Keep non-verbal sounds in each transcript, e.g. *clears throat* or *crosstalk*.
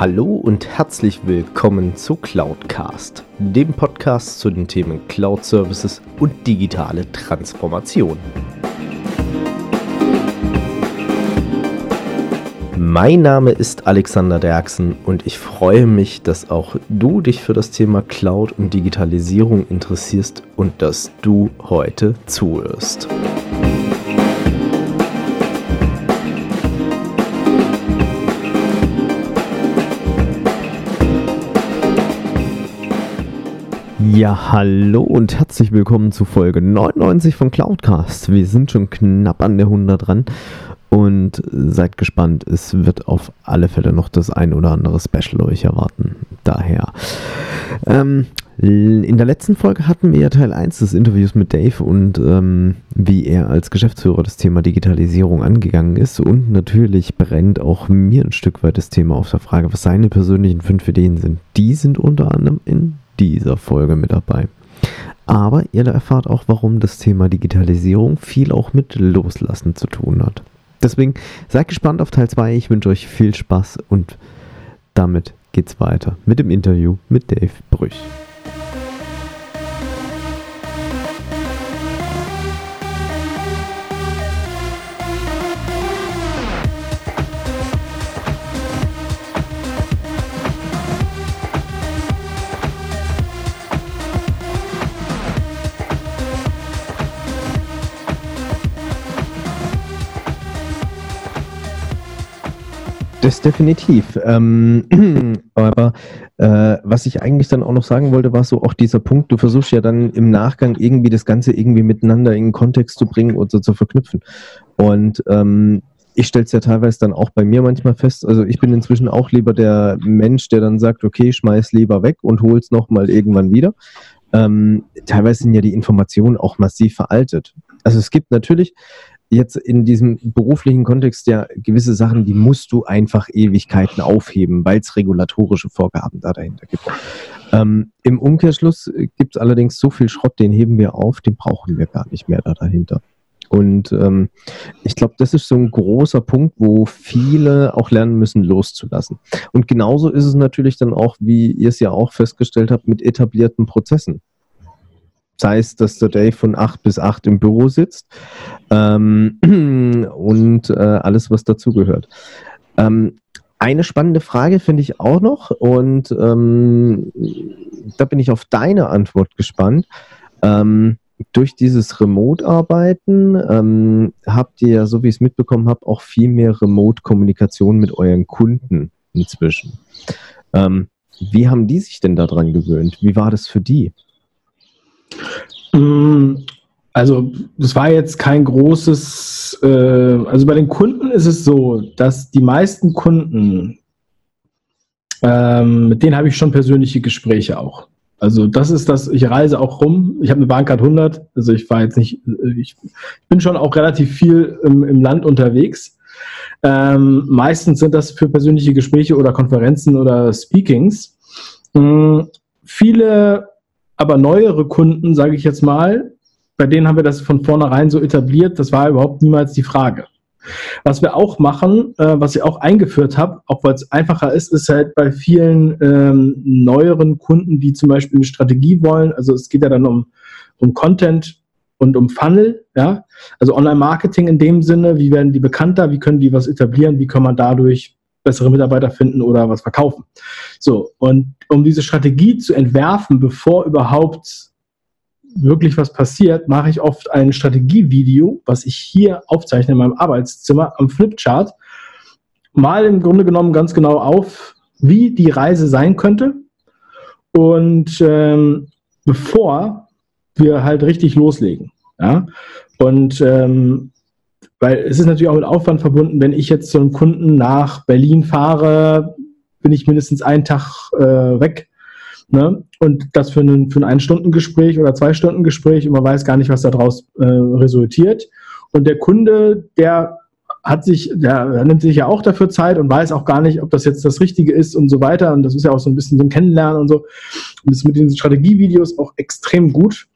Hallo und herzlich willkommen zu Cloudcast, dem Podcast zu den Themen Cloud Services und digitale Transformation. Mein Name ist Alexander Derksen und ich freue mich, dass auch du dich für das Thema Cloud und Digitalisierung interessierst und dass du heute zuhörst. Ja, hallo und herzlich willkommen zu Folge 99 von Cloudcast. Wir sind schon knapp an der 100 dran und seid gespannt. Es wird auf alle Fälle noch das ein oder andere Special euch erwarten. Daher. Ähm, in der letzten Folge hatten wir ja Teil 1 des Interviews mit Dave und ähm, wie er als Geschäftsführer das Thema Digitalisierung angegangen ist. Und natürlich brennt auch mir ein Stück weit das Thema auf der Frage, was seine persönlichen fünf Ideen sind. Die sind unter anderem in dieser Folge mit dabei. Aber ihr erfahrt auch, warum das Thema Digitalisierung viel auch mit Loslassen zu tun hat. Deswegen seid gespannt auf Teil 2. Ich wünsche euch viel Spaß und damit geht's weiter mit dem Interview mit Dave Brüch. Das definitiv. Ähm, *clears throat* aber äh, was ich eigentlich dann auch noch sagen wollte, war so auch dieser Punkt, du versuchst ja dann im Nachgang irgendwie das Ganze irgendwie miteinander in den Kontext zu bringen und so zu verknüpfen. Und ähm, ich stelle es ja teilweise dann auch bei mir manchmal fest, also ich bin inzwischen auch lieber der Mensch, der dann sagt, okay, schmeiß lieber weg und hol es nochmal irgendwann wieder. Ähm, teilweise sind ja die Informationen auch massiv veraltet. Also es gibt natürlich jetzt in diesem beruflichen Kontext ja gewisse Sachen, die musst du einfach Ewigkeiten aufheben, weil es regulatorische Vorgaben da dahinter gibt. Ähm, Im Umkehrschluss gibt es allerdings so viel Schrott, den heben wir auf, den brauchen wir gar nicht mehr da dahinter. Und ähm, ich glaube, das ist so ein großer Punkt, wo viele auch lernen müssen, loszulassen. Und genauso ist es natürlich dann auch, wie ihr es ja auch festgestellt habt, mit etablierten Prozessen sei es, dass der Dave von 8 bis 8 im Büro sitzt ähm, *clears throat* und äh, alles, was dazugehört. Ähm, eine spannende Frage finde ich auch noch und ähm, da bin ich auf deine Antwort gespannt. Ähm, durch dieses Remote-Arbeiten ähm, habt ihr ja, so wie ich es mitbekommen habe, auch viel mehr Remote-Kommunikation mit euren Kunden inzwischen. Ähm, wie haben die sich denn daran gewöhnt? Wie war das für die? Mm, also, das war jetzt kein großes, äh, also bei den Kunden ist es so, dass die meisten Kunden, ähm, mit denen habe ich schon persönliche Gespräche auch. Also das ist das, ich reise auch rum, ich habe eine Bahncard 100, also ich war jetzt nicht, ich bin schon auch relativ viel im, im Land unterwegs. Ähm, meistens sind das für persönliche Gespräche oder Konferenzen oder Speakings. Ähm, viele aber neuere Kunden, sage ich jetzt mal, bei denen haben wir das von vornherein so etabliert, das war überhaupt niemals die Frage. Was wir auch machen, äh, was ich auch eingeführt habe, auch weil es einfacher ist, ist halt bei vielen ähm, neueren Kunden, die zum Beispiel eine Strategie wollen, also es geht ja dann um, um Content und um Funnel, ja, also Online-Marketing in dem Sinne, wie werden die bekannter, wie können die was etablieren, wie kann man dadurch bessere Mitarbeiter finden oder was verkaufen. So, und um diese Strategie zu entwerfen, bevor überhaupt wirklich was passiert, mache ich oft ein Strategievideo, was ich hier aufzeichne in meinem Arbeitszimmer am Flipchart, mal im Grunde genommen ganz genau auf, wie die Reise sein könnte. Und ähm, bevor wir halt richtig loslegen. Ja? Und ähm, weil es ist natürlich auch mit Aufwand verbunden, wenn ich jetzt zu einem Kunden nach Berlin fahre, bin ich mindestens einen Tag äh, weg. Ne? Und das für, einen, für ein Ein-Stunden-Gespräch oder Zwei-Stunden-Gespräch und man weiß gar nicht, was daraus äh, resultiert. Und der Kunde, der hat sich, der nimmt sich ja auch dafür Zeit und weiß auch gar nicht, ob das jetzt das Richtige ist und so weiter. Und das ist ja auch so ein bisschen so ein Kennenlernen und so. Und das ist mit diesen Strategievideos auch extrem gut,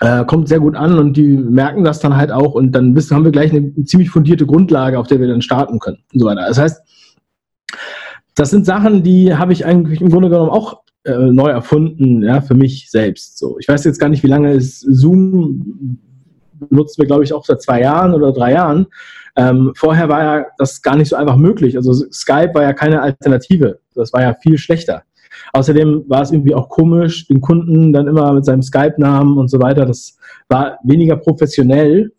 äh, kommt sehr gut an und die merken das dann halt auch und dann haben wir gleich eine ziemlich fundierte Grundlage, auf der wir dann starten können und so weiter. Das heißt, das sind Sachen, die habe ich eigentlich im Grunde genommen auch äh, neu erfunden, ja, für mich selbst. So, ich weiß jetzt gar nicht, wie lange ist Zoom benutzen wir, glaube ich, auch seit zwei Jahren oder drei Jahren. Ähm, vorher war ja das gar nicht so einfach möglich. Also Skype war ja keine Alternative. Das war ja viel schlechter. Außerdem war es irgendwie auch komisch, den Kunden dann immer mit seinem Skype-Namen und so weiter. Das war weniger professionell.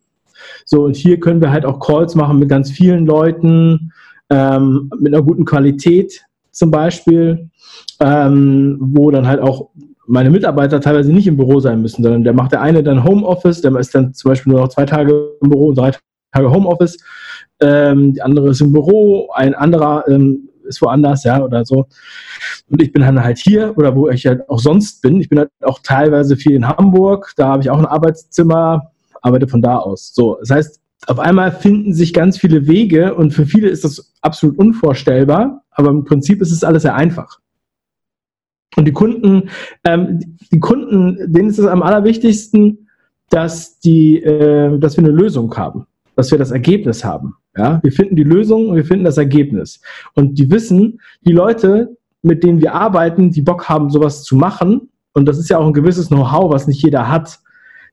So, und hier können wir halt auch Calls machen mit ganz vielen Leuten, ähm, mit einer guten Qualität zum Beispiel, ähm, wo dann halt auch meine Mitarbeiter teilweise nicht im Büro sein müssen, sondern der macht der eine dann Homeoffice, der ist dann zum Beispiel nur noch zwei Tage im Büro und drei Tage Homeoffice, ähm, die andere ist im Büro, ein anderer ähm, ist woanders, ja, oder so. Und ich bin dann halt hier oder wo ich halt auch sonst bin. Ich bin halt auch teilweise viel in Hamburg, da habe ich auch ein Arbeitszimmer, arbeite von da aus. So, das heißt, auf einmal finden sich ganz viele Wege und für viele ist das absolut unvorstellbar, aber im Prinzip ist es alles sehr einfach. Und die Kunden, ähm, die Kunden, denen ist es am allerwichtigsten, dass die, äh, dass wir eine Lösung haben, dass wir das Ergebnis haben. Ja, wir finden die Lösung und wir finden das Ergebnis. Und die wissen, die Leute, mit denen wir arbeiten, die Bock haben, sowas zu machen. Und das ist ja auch ein gewisses Know-how, was nicht jeder hat.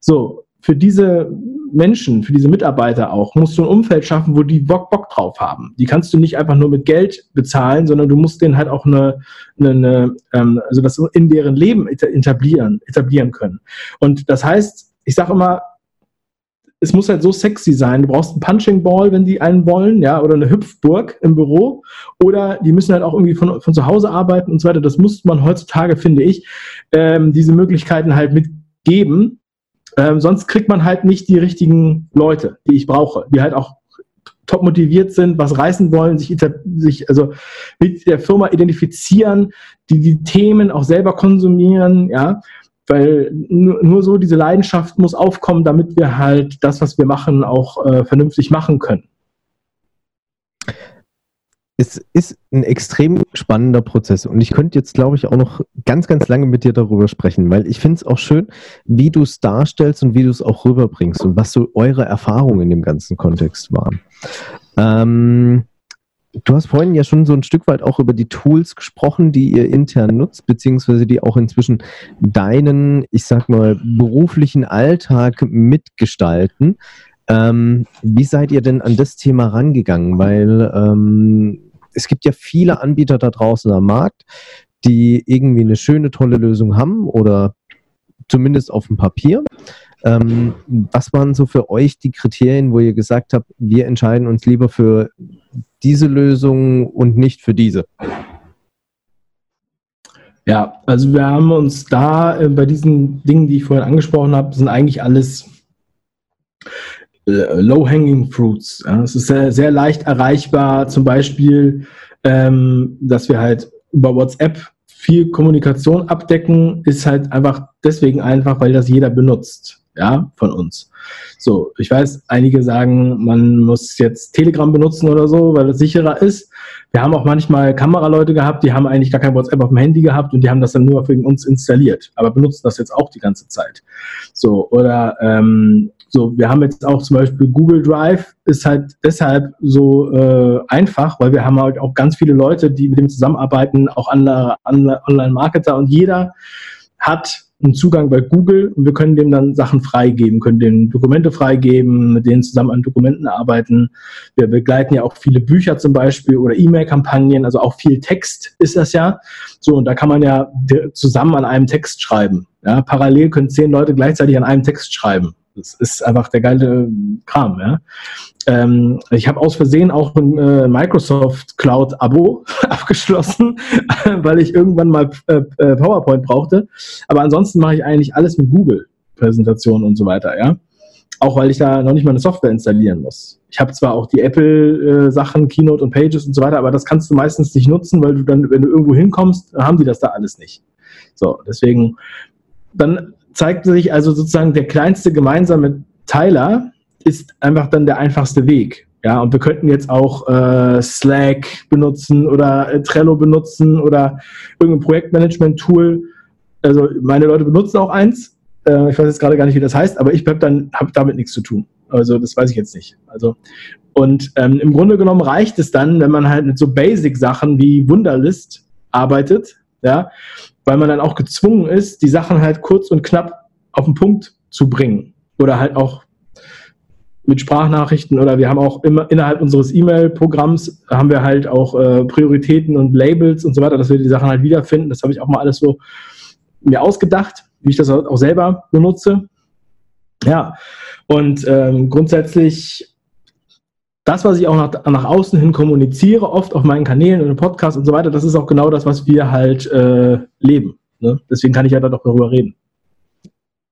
So, für diese Menschen, für diese Mitarbeiter auch, musst du ein Umfeld schaffen, wo die Bock, Bock drauf haben. Die kannst du nicht einfach nur mit Geld bezahlen, sondern du musst denen halt auch eine, eine, eine ähm, also das in deren Leben etablieren, etablieren können. Und das heißt, ich sage immer, es muss halt so sexy sein. Du brauchst einen Punching Ball, wenn die einen wollen, ja, oder eine Hüpfburg im Büro. Oder die müssen halt auch irgendwie von, von zu Hause arbeiten und so weiter. Das muss man heutzutage, finde ich, ähm, diese Möglichkeiten halt mitgeben, ähm, sonst kriegt man halt nicht die richtigen Leute, die ich brauche, die halt auch top motiviert sind, was reißen wollen, sich, sich also mit der Firma identifizieren, die die Themen auch selber konsumieren, ja, weil nur, nur so diese Leidenschaft muss aufkommen, damit wir halt das, was wir machen, auch äh, vernünftig machen können es ist ein extrem spannender Prozess und ich könnte jetzt, glaube ich, auch noch ganz, ganz lange mit dir darüber sprechen, weil ich finde es auch schön, wie du es darstellst und wie du es auch rüberbringst und was so eure Erfahrungen in dem ganzen Kontext waren. Ähm, du hast vorhin ja schon so ein Stück weit auch über die Tools gesprochen, die ihr intern nutzt, beziehungsweise die auch inzwischen deinen, ich sag mal, beruflichen Alltag mitgestalten. Ähm, wie seid ihr denn an das Thema rangegangen? Weil ähm, es gibt ja viele Anbieter da draußen am Markt, die irgendwie eine schöne, tolle Lösung haben oder zumindest auf dem Papier. Ähm, was waren so für euch die Kriterien, wo ihr gesagt habt, wir entscheiden uns lieber für diese Lösung und nicht für diese? Ja, also wir haben uns da äh, bei diesen Dingen, die ich vorhin angesprochen habe, sind eigentlich alles äh, Low-Hanging Fruits. Ja. Es ist sehr, sehr leicht erreichbar, zum Beispiel, ähm, dass wir halt über WhatsApp viel Kommunikation abdecken, ist halt einfach deswegen einfach, weil das jeder benutzt, ja, von uns. So, ich weiß, einige sagen, man muss jetzt Telegram benutzen oder so, weil es sicherer ist. Wir haben auch manchmal Kameraleute gehabt, die haben eigentlich gar kein WhatsApp auf dem Handy gehabt und die haben das dann nur wegen uns installiert, aber benutzen das jetzt auch die ganze Zeit. So, oder ähm, so, wir haben jetzt auch zum Beispiel Google Drive, ist halt deshalb so äh, einfach, weil wir haben halt auch ganz viele Leute, die mit dem zusammenarbeiten, auch andere Online-Marketer und jeder hat einen Zugang bei Google und wir können dem dann Sachen freigeben, können denen Dokumente freigeben, mit denen zusammen an Dokumenten arbeiten. Wir begleiten ja auch viele Bücher zum Beispiel oder E-Mail-Kampagnen, also auch viel Text ist das ja. So, und da kann man ja zusammen an einem Text schreiben. Ja, parallel können zehn Leute gleichzeitig an einem Text schreiben. Das ist einfach der geile Kram. Ja? Ähm, ich habe aus Versehen auch ein äh, Microsoft Cloud-Abo *laughs* abgeschlossen, *laughs* weil ich irgendwann mal äh, äh, PowerPoint brauchte. Aber ansonsten mache ich eigentlich alles mit Google, Präsentationen und so weiter. Ja? Auch weil ich da noch nicht mal eine Software installieren muss. Ich habe zwar auch die Apple-Sachen, äh, Keynote und Pages und so weiter, aber das kannst du meistens nicht nutzen, weil du dann, wenn du irgendwo hinkommst, haben die das da alles nicht. So, deswegen, dann zeigt sich also sozusagen der kleinste gemeinsame Teiler ist einfach dann der einfachste Weg. Ja, und wir könnten jetzt auch äh, Slack benutzen oder äh, Trello benutzen oder irgendein Projektmanagement-Tool. Also meine Leute benutzen auch eins. Äh, ich weiß jetzt gerade gar nicht, wie das heißt, aber ich habe dann hab damit nichts zu tun. Also das weiß ich jetzt nicht. Also Und ähm, im Grunde genommen reicht es dann, wenn man halt mit so Basic-Sachen wie Wunderlist arbeitet, ja, weil man dann auch gezwungen ist, die Sachen halt kurz und knapp auf den Punkt zu bringen. Oder halt auch mit Sprachnachrichten oder wir haben auch immer innerhalb unseres E-Mail-Programms haben wir halt auch äh, Prioritäten und Labels und so weiter, dass wir die Sachen halt wiederfinden. Das habe ich auch mal alles so mir ausgedacht, wie ich das auch selber benutze. Ja, und ähm, grundsätzlich das, was ich auch nach, nach außen hin kommuniziere, oft auf meinen Kanälen und im Podcast und so weiter, das ist auch genau das, was wir halt äh, leben. Ne? Deswegen kann ich ja da doch darüber reden.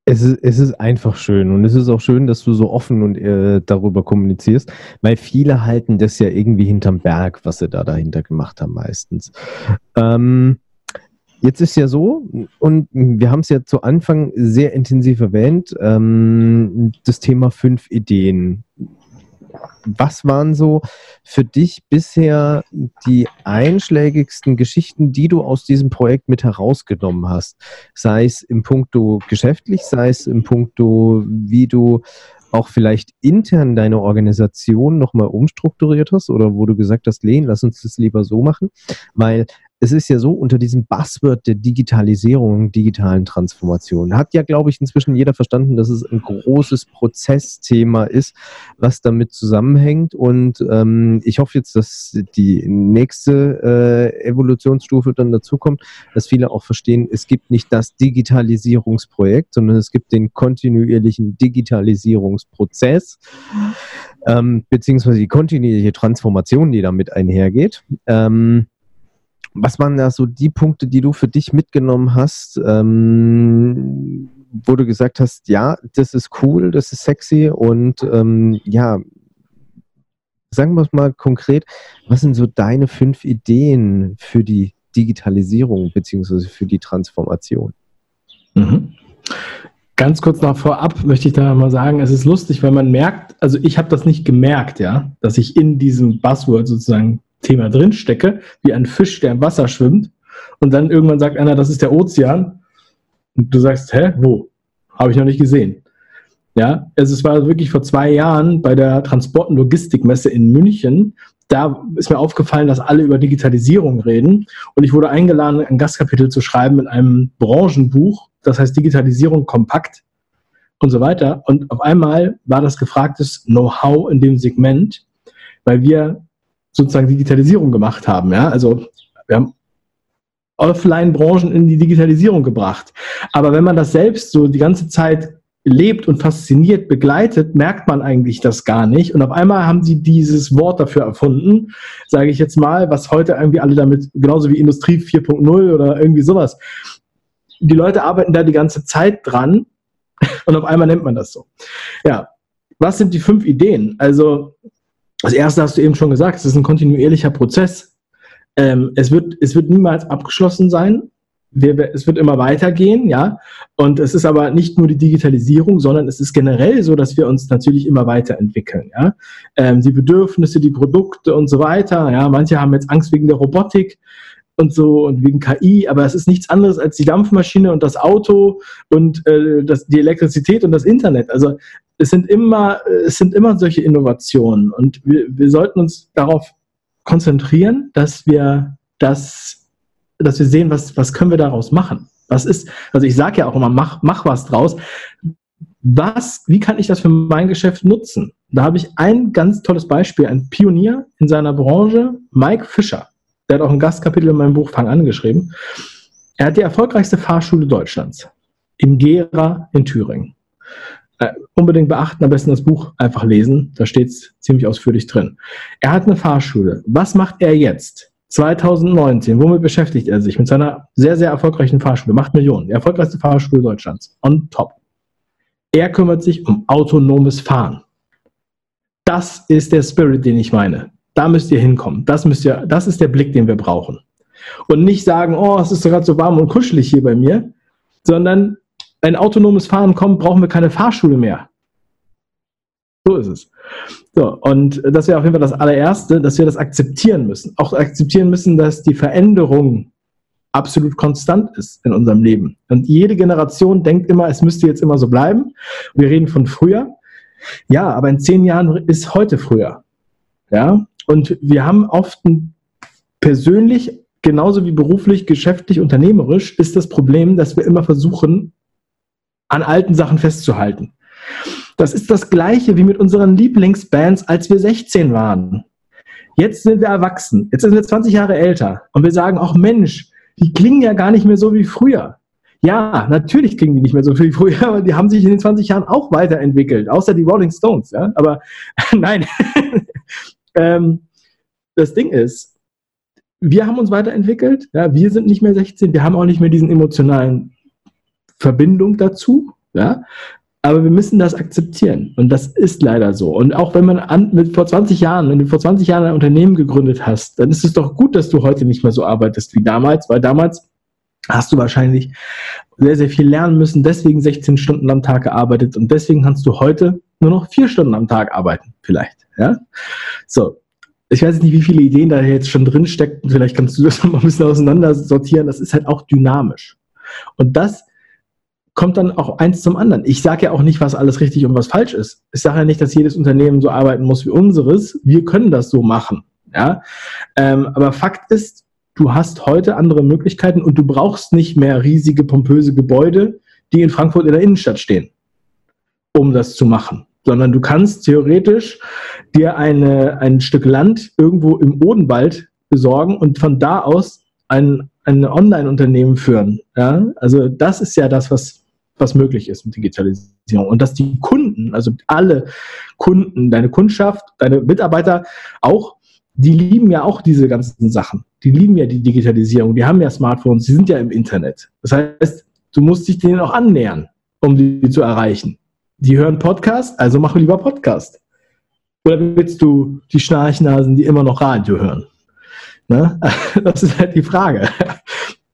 Es ist, es ist einfach schön und es ist auch schön, dass du so offen und äh, darüber kommunizierst, weil viele halten das ja irgendwie hinterm Berg, was sie da dahinter gemacht haben meistens. Ähm, jetzt ist ja so, und wir haben es ja zu Anfang sehr intensiv erwähnt, ähm, das Thema fünf Ideen was waren so für dich bisher die einschlägigsten Geschichten, die du aus diesem Projekt mit herausgenommen hast? Sei es im Punkto geschäftlich, sei es im Punkto, wie du auch vielleicht intern deine Organisation nochmal umstrukturiert hast oder wo du gesagt hast, Lehn, lass uns das lieber so machen, weil es ist ja so, unter diesem Buzzword der Digitalisierung, digitalen Transformation, hat ja, glaube ich, inzwischen jeder verstanden, dass es ein großes Prozessthema ist, was damit zusammenhängt. Und ähm, ich hoffe jetzt, dass die nächste äh, Evolutionsstufe dann dazukommt, dass viele auch verstehen, es gibt nicht das Digitalisierungsprojekt, sondern es gibt den kontinuierlichen Digitalisierungsprozess, ähm, beziehungsweise die kontinuierliche Transformation, die damit einhergeht. Ähm, was waren da so die Punkte, die du für dich mitgenommen hast, ähm, wo du gesagt hast, ja, das ist cool, das ist sexy und ähm, ja, sagen wir es mal konkret, was sind so deine fünf Ideen für die Digitalisierung beziehungsweise für die Transformation? Mhm. Ganz kurz noch vorab möchte ich da mal sagen, es ist lustig, weil man merkt, also ich habe das nicht gemerkt, ja, dass ich in diesem Buzzword sozusagen Thema drinstecke, wie ein Fisch, der im Wasser schwimmt. Und dann irgendwann sagt einer, das ist der Ozean. Und du sagst, hä, wo? Habe ich noch nicht gesehen. Ja, also es war wirklich vor zwei Jahren bei der Transport- und Logistikmesse in München. Da ist mir aufgefallen, dass alle über Digitalisierung reden. Und ich wurde eingeladen, ein Gastkapitel zu schreiben in einem Branchenbuch, das heißt Digitalisierung kompakt und so weiter. Und auf einmal war das gefragtes Know-how in dem Segment, weil wir sozusagen Digitalisierung gemacht haben. Ja? Also wir haben Offline-Branchen in die Digitalisierung gebracht. Aber wenn man das selbst so die ganze Zeit lebt und fasziniert begleitet, merkt man eigentlich das gar nicht. Und auf einmal haben sie dieses Wort dafür erfunden, sage ich jetzt mal, was heute irgendwie alle damit, genauso wie Industrie 4.0 oder irgendwie sowas. Die Leute arbeiten da die ganze Zeit dran *laughs* und auf einmal nennt man das so. Ja, was sind die fünf Ideen? Also das erste hast du eben schon gesagt, es ist ein kontinuierlicher Prozess. Ähm, es, wird, es wird niemals abgeschlossen sein. Wir, es wird immer weitergehen, ja. Und es ist aber nicht nur die Digitalisierung, sondern es ist generell so, dass wir uns natürlich immer weiterentwickeln, ja. Ähm, die Bedürfnisse, die Produkte und so weiter, ja. Manche haben jetzt Angst wegen der Robotik und so und wegen KI, aber es ist nichts anderes als die Dampfmaschine und das Auto und äh, das, die Elektrizität und das Internet. Also es sind immer, es sind immer solche Innovationen und wir, wir sollten uns darauf konzentrieren, dass wir das, dass wir sehen, was, was können wir daraus machen. Was ist, also ich sage ja auch immer, mach, mach was draus. Was, wie kann ich das für mein Geschäft nutzen? Da habe ich ein ganz tolles Beispiel, ein Pionier in seiner Branche, Mike Fischer. Der hat auch ein Gastkapitel in meinem Buch Fang an geschrieben. Er hat die erfolgreichste Fahrschule Deutschlands in Gera in Thüringen. Äh, unbedingt beachten, am besten das Buch einfach lesen. Da steht es ziemlich ausführlich drin. Er hat eine Fahrschule. Was macht er jetzt? 2019, womit beschäftigt er sich? Mit seiner sehr, sehr erfolgreichen Fahrschule. Macht Millionen. Die erfolgreichste Fahrschule Deutschlands. On top. Er kümmert sich um autonomes Fahren. Das ist der Spirit, den ich meine. Da müsst ihr hinkommen. Das, müsst ihr, das ist der Blick, den wir brauchen. Und nicht sagen, oh, es ist gerade so warm und kuschelig hier bei mir, sondern ein autonomes Fahren kommt, brauchen wir keine Fahrschule mehr. So ist es. So, und das wäre auf jeden Fall das allererste, dass wir das akzeptieren müssen. Auch akzeptieren müssen, dass die Veränderung absolut konstant ist in unserem Leben. Und jede Generation denkt immer, es müsste jetzt immer so bleiben. Wir reden von früher. Ja, aber in zehn Jahren ist heute früher. Ja, und wir haben oft persönlich, genauso wie beruflich, geschäftlich, unternehmerisch, ist das Problem, dass wir immer versuchen, an alten Sachen festzuhalten. Das ist das Gleiche wie mit unseren Lieblingsbands, als wir 16 waren. Jetzt sind wir erwachsen. Jetzt sind wir 20 Jahre älter. Und wir sagen, ach Mensch, die klingen ja gar nicht mehr so wie früher. Ja, natürlich klingen die nicht mehr so wie früher, aber die haben sich in den 20 Jahren auch weiterentwickelt, außer die Rolling Stones. Ja? Aber *laughs* nein, *laughs* ähm, das Ding ist, wir haben uns weiterentwickelt, ja, wir sind nicht mehr 16, wir haben auch nicht mehr diesen emotionalen Verbindung dazu, ja, aber wir müssen das akzeptieren und das ist leider so. Und auch wenn man an, mit vor 20 Jahren, wenn du vor 20 Jahren ein Unternehmen gegründet hast, dann ist es doch gut, dass du heute nicht mehr so arbeitest wie damals, weil damals hast du wahrscheinlich sehr, sehr viel lernen müssen, deswegen 16 Stunden am Tag gearbeitet und deswegen kannst du heute nur noch vier Stunden am Tag arbeiten, vielleicht. Ja? So. Ich weiß nicht, wie viele Ideen da jetzt schon drin stecken. Vielleicht kannst du das noch mal ein bisschen auseinander sortieren. Das ist halt auch dynamisch. Und das kommt dann auch eins zum anderen. Ich sage ja auch nicht, was alles richtig und was falsch ist. Ich sage ja nicht, dass jedes Unternehmen so arbeiten muss wie unseres. Wir können das so machen. Ja? Ähm, aber Fakt ist, du hast heute andere Möglichkeiten und du brauchst nicht mehr riesige, pompöse Gebäude, die in Frankfurt in der Innenstadt stehen, um das zu machen sondern du kannst theoretisch dir eine, ein Stück Land irgendwo im Odenwald besorgen und von da aus ein, ein Online-Unternehmen führen. Ja? Also das ist ja das, was, was möglich ist mit Digitalisierung. Und dass die Kunden, also alle Kunden, deine Kundschaft, deine Mitarbeiter auch, die lieben ja auch diese ganzen Sachen. Die lieben ja die Digitalisierung. Die haben ja Smartphones, die sind ja im Internet. Das heißt, du musst dich denen auch annähern, um die zu erreichen die hören Podcast, also mach lieber Podcast. Oder willst du die Schnarchnasen, die immer noch Radio hören? Ne? *laughs* Das ist halt die Frage.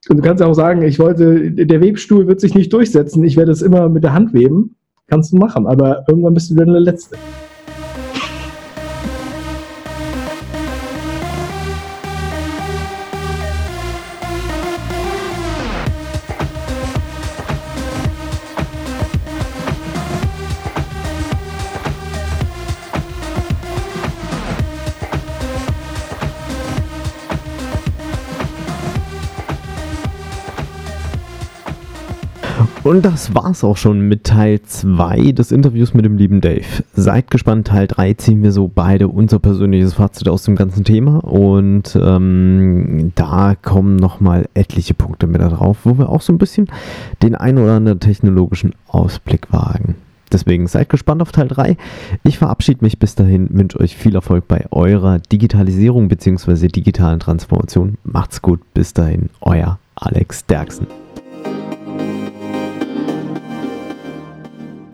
Du kannst auch sagen, ich wollte, der Webstuhl wird sich nicht durchsetzen, ich werde es immer mit der Hand weben. Kannst du machen, aber irgendwann bist du dann der Letzte. Und das war's auch schon mit Teil 2 des Interviews mit dem lieben Dave. Seid gespannt, Teil 3 ziehen wir so beide unser persönliches Fazit aus dem ganzen Thema und ähm, da kommen nochmal etliche Punkte mit da drauf, wo wir auch so ein bisschen den ein oder anderen technologischen Ausblick wagen. Deswegen seid gespannt auf Teil 3. Ich verabschiede mich bis dahin, wünsche euch viel Erfolg bei eurer Digitalisierung bzw. digitalen Transformation. Macht's gut, bis dahin, euer Alex Derksen.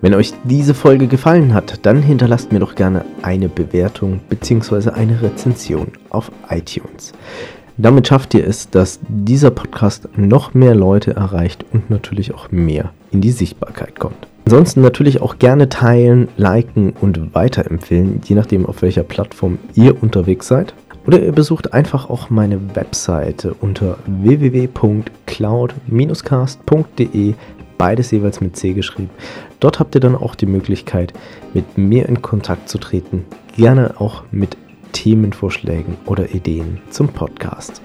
Wenn euch diese Folge gefallen hat, dann hinterlasst mir doch gerne eine Bewertung bzw. eine Rezension auf iTunes. Damit schafft ihr es, dass dieser Podcast noch mehr Leute erreicht und natürlich auch mehr in die Sichtbarkeit kommt. Ansonsten natürlich auch gerne teilen, liken und weiterempfehlen, je nachdem auf welcher Plattform ihr unterwegs seid. Oder ihr besucht einfach auch meine Webseite unter www.cloud-cast.de beides jeweils mit C geschrieben. Dort habt ihr dann auch die Möglichkeit, mit mir in Kontakt zu treten, gerne auch mit Themenvorschlägen oder Ideen zum Podcast.